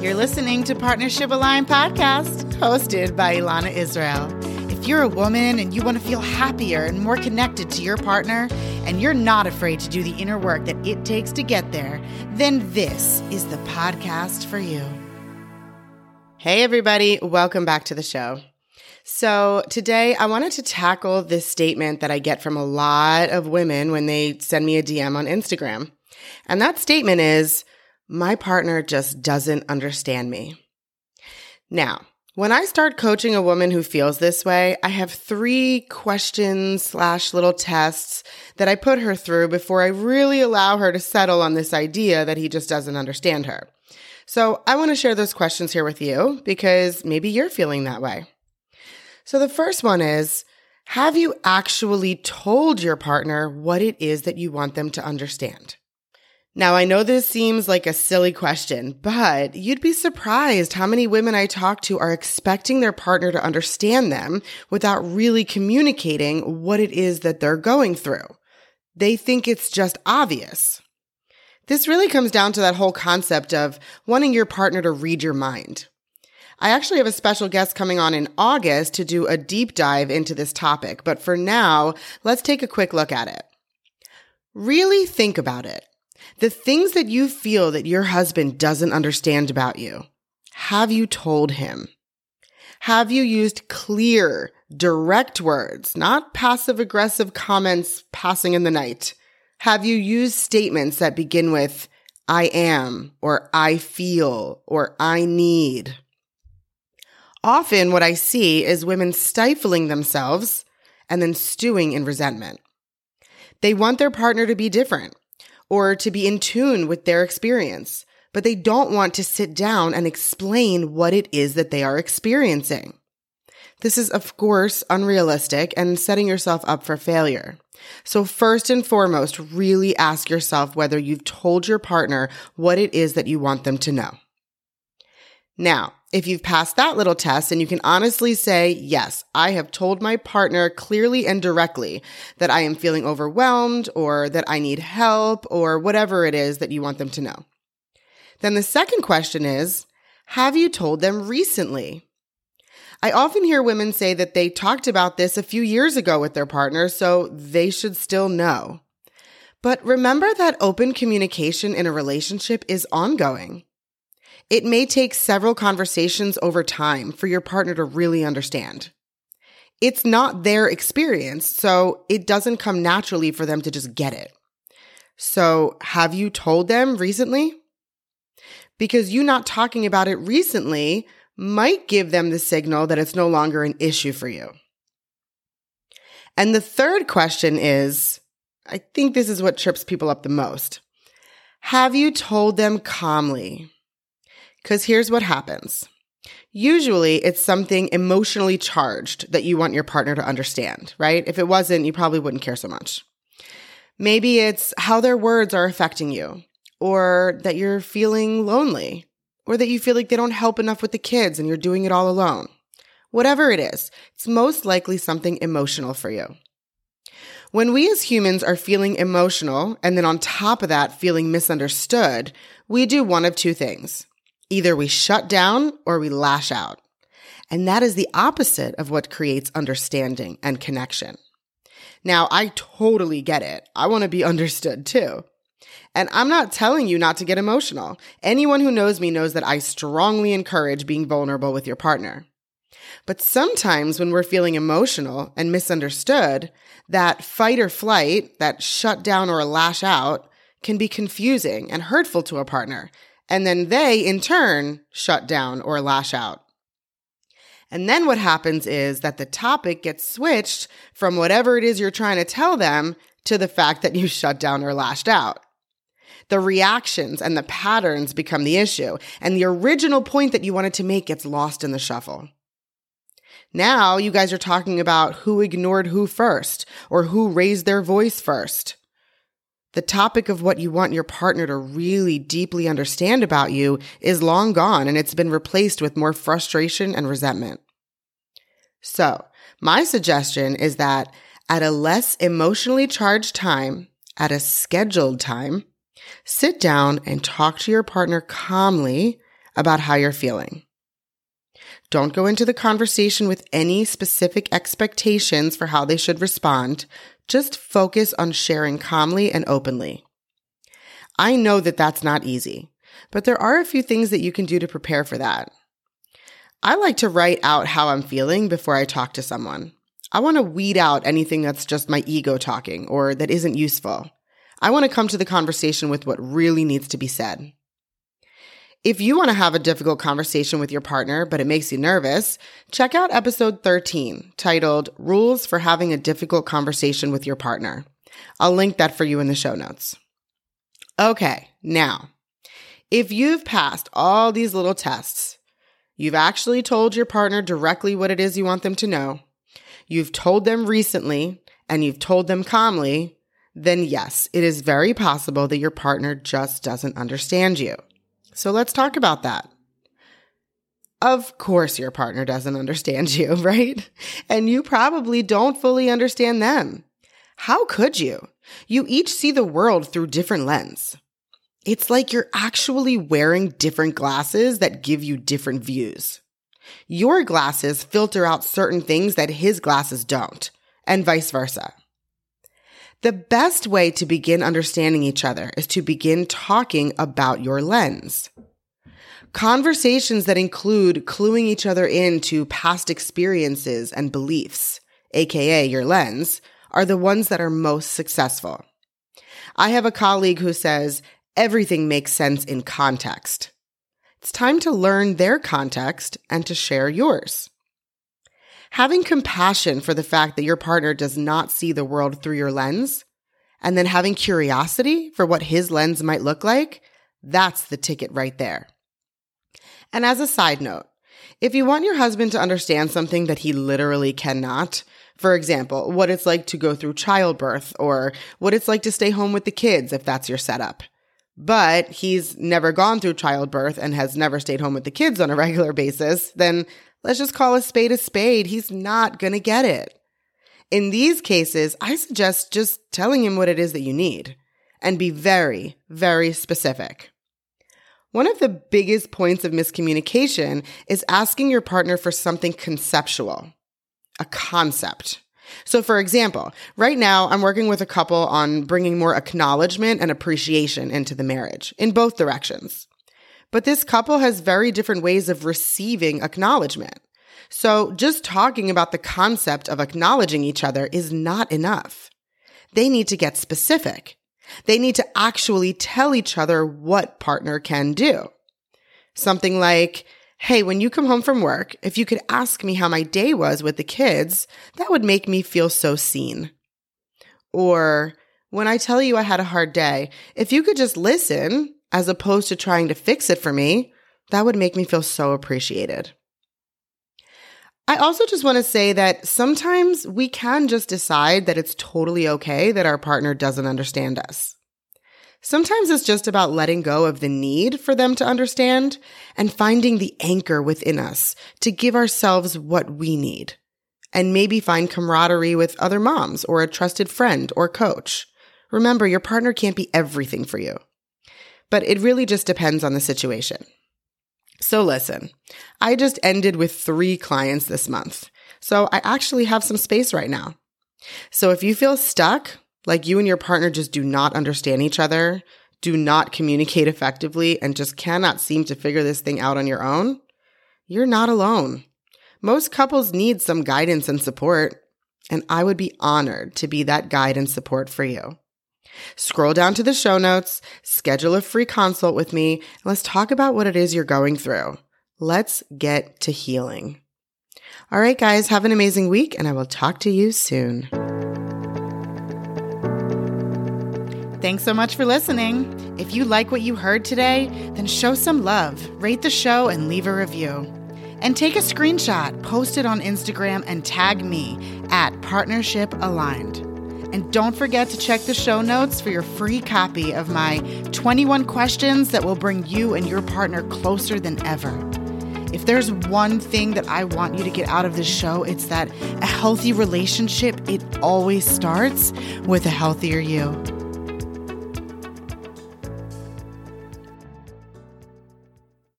You're listening to Partnership Aligned podcast, hosted by Elana Israel. If you're a woman and you want to feel happier and more connected to your partner, and you're not afraid to do the inner work that it takes to get there, then this is the podcast for you. Hey, everybody, welcome back to the show. So, today I wanted to tackle this statement that I get from a lot of women when they send me a DM on Instagram. And that statement is, my partner just doesn't understand me. Now, when I start coaching a woman who feels this way, I have three questions slash little tests that I put her through before I really allow her to settle on this idea that he just doesn't understand her. So I want to share those questions here with you because maybe you're feeling that way. So the first one is, have you actually told your partner what it is that you want them to understand? Now, I know this seems like a silly question, but you'd be surprised how many women I talk to are expecting their partner to understand them without really communicating what it is that they're going through. They think it's just obvious. This really comes down to that whole concept of wanting your partner to read your mind. I actually have a special guest coming on in August to do a deep dive into this topic, but for now, let's take a quick look at it. Really think about it. The things that you feel that your husband doesn't understand about you, have you told him? Have you used clear, direct words, not passive aggressive comments passing in the night? Have you used statements that begin with, I am, or I feel, or I need? Often what I see is women stifling themselves and then stewing in resentment. They want their partner to be different or to be in tune with their experience, but they don't want to sit down and explain what it is that they are experiencing. This is, of course, unrealistic and setting yourself up for failure. So first and foremost, really ask yourself whether you've told your partner what it is that you want them to know. Now, if you've passed that little test and you can honestly say, yes, I have told my partner clearly and directly that I am feeling overwhelmed or that I need help or whatever it is that you want them to know. Then the second question is, have you told them recently? I often hear women say that they talked about this a few years ago with their partner, so they should still know. But remember that open communication in a relationship is ongoing. It may take several conversations over time for your partner to really understand. It's not their experience, so it doesn't come naturally for them to just get it. So, have you told them recently? Because you not talking about it recently might give them the signal that it's no longer an issue for you. And the third question is I think this is what trips people up the most. Have you told them calmly? Because here's what happens. Usually it's something emotionally charged that you want your partner to understand, right? If it wasn't, you probably wouldn't care so much. Maybe it's how their words are affecting you, or that you're feeling lonely, or that you feel like they don't help enough with the kids and you're doing it all alone. Whatever it is, it's most likely something emotional for you. When we as humans are feeling emotional and then on top of that feeling misunderstood, we do one of two things. Either we shut down or we lash out. And that is the opposite of what creates understanding and connection. Now, I totally get it. I want to be understood too. And I'm not telling you not to get emotional. Anyone who knows me knows that I strongly encourage being vulnerable with your partner. But sometimes when we're feeling emotional and misunderstood, that fight or flight, that shut down or lash out, can be confusing and hurtful to a partner and then they, in turn, shut down or lash out. And then what happens is that the topic gets switched from whatever it is you're trying to tell them to the fact that you shut down or lashed out. The reactions and the patterns become the issue, and the original point that you wanted to make gets lost in the shuffle. Now you guys are talking about who ignored who first, or who raised their voice first. The topic of what you want your partner to really deeply understand about you is long gone and it's been replaced with more frustration and resentment. So, my suggestion is that at a less emotionally charged time, at a scheduled time, sit down and talk to your partner calmly about how you're feeling. Don't go into the conversation with any specific expectations for how they should respond. Just focus on sharing calmly and openly. I know that that's not easy, but there are a few things that you can do to prepare for that. I like to write out how I'm feeling before I talk to someone. I want to weed out anything that's just my ego talking or that isn't useful. I want to come to the conversation with what really needs to be said. If you want to have a difficult conversation with your partner, but it makes you nervous, check out episode 13 titled Rules for Having a Difficult Conversation with Your Partner. I'll link that for you in the show notes. Okay, now, if you've passed all these little tests, you've actually told your partner directly what it is you want them to know, you've told them recently, and you've told them calmly, then yes, it is very possible that your partner just doesn't understand you. So let's talk about that. Of course, your partner doesn't understand you, right? And you probably don't fully understand them. How could you? You each see the world through different lens. It's like you're actually wearing different glasses that give you different views. Your glasses filter out certain things that his glasses don't, and vice versa. The best way to begin understanding each other is to begin talking about your lens. Conversations that include cluing each other into past experiences and beliefs, aka your lens, are the ones that are most successful. I have a colleague who says everything makes sense in context. It's time to learn their context and to share yours. Having compassion for the fact that your partner does not see the world through your lens, and then having curiosity for what his lens might look like, that's the ticket right there. And as a side note, if you want your husband to understand something that he literally cannot, for example, what it's like to go through childbirth or what it's like to stay home with the kids if that's your setup. But he's never gone through childbirth and has never stayed home with the kids on a regular basis, then Let's just call a spade a spade. He's not going to get it. In these cases, I suggest just telling him what it is that you need and be very, very specific. One of the biggest points of miscommunication is asking your partner for something conceptual, a concept. So, for example, right now I'm working with a couple on bringing more acknowledgement and appreciation into the marriage in both directions. But this couple has very different ways of receiving acknowledgement. So just talking about the concept of acknowledging each other is not enough. They need to get specific. They need to actually tell each other what partner can do. Something like, Hey, when you come home from work, if you could ask me how my day was with the kids, that would make me feel so seen. Or, when I tell you I had a hard day, if you could just listen, as opposed to trying to fix it for me, that would make me feel so appreciated. I also just want to say that sometimes we can just decide that it's totally okay that our partner doesn't understand us. Sometimes it's just about letting go of the need for them to understand and finding the anchor within us to give ourselves what we need. And maybe find camaraderie with other moms or a trusted friend or coach. Remember, your partner can't be everything for you but it really just depends on the situation. So listen, I just ended with three clients this month. So I actually have some space right now. So if you feel stuck, like you and your partner just do not understand each other, do not communicate effectively, and just cannot seem to figure this thing out on your own, you're not alone. Most couples need some guidance and support, and I would be honored to be that guide and support for you. Scroll down to the show notes, schedule a free consult with me, and let's talk about what it is you're going through. Let's get to healing. All right, guys, have an amazing week, and I will talk to you soon. Thanks so much for listening. If you like what you heard today, then show some love, rate the show, and leave a review. And take a screenshot, post it on Instagram, and tag me at Partnership Aligned. And don't forget to check the show notes for your free copy of my 21 questions that will bring you and your partner closer than ever. If there's one thing that I want you to get out of this show, it's that a healthy relationship, it always starts with a healthier you.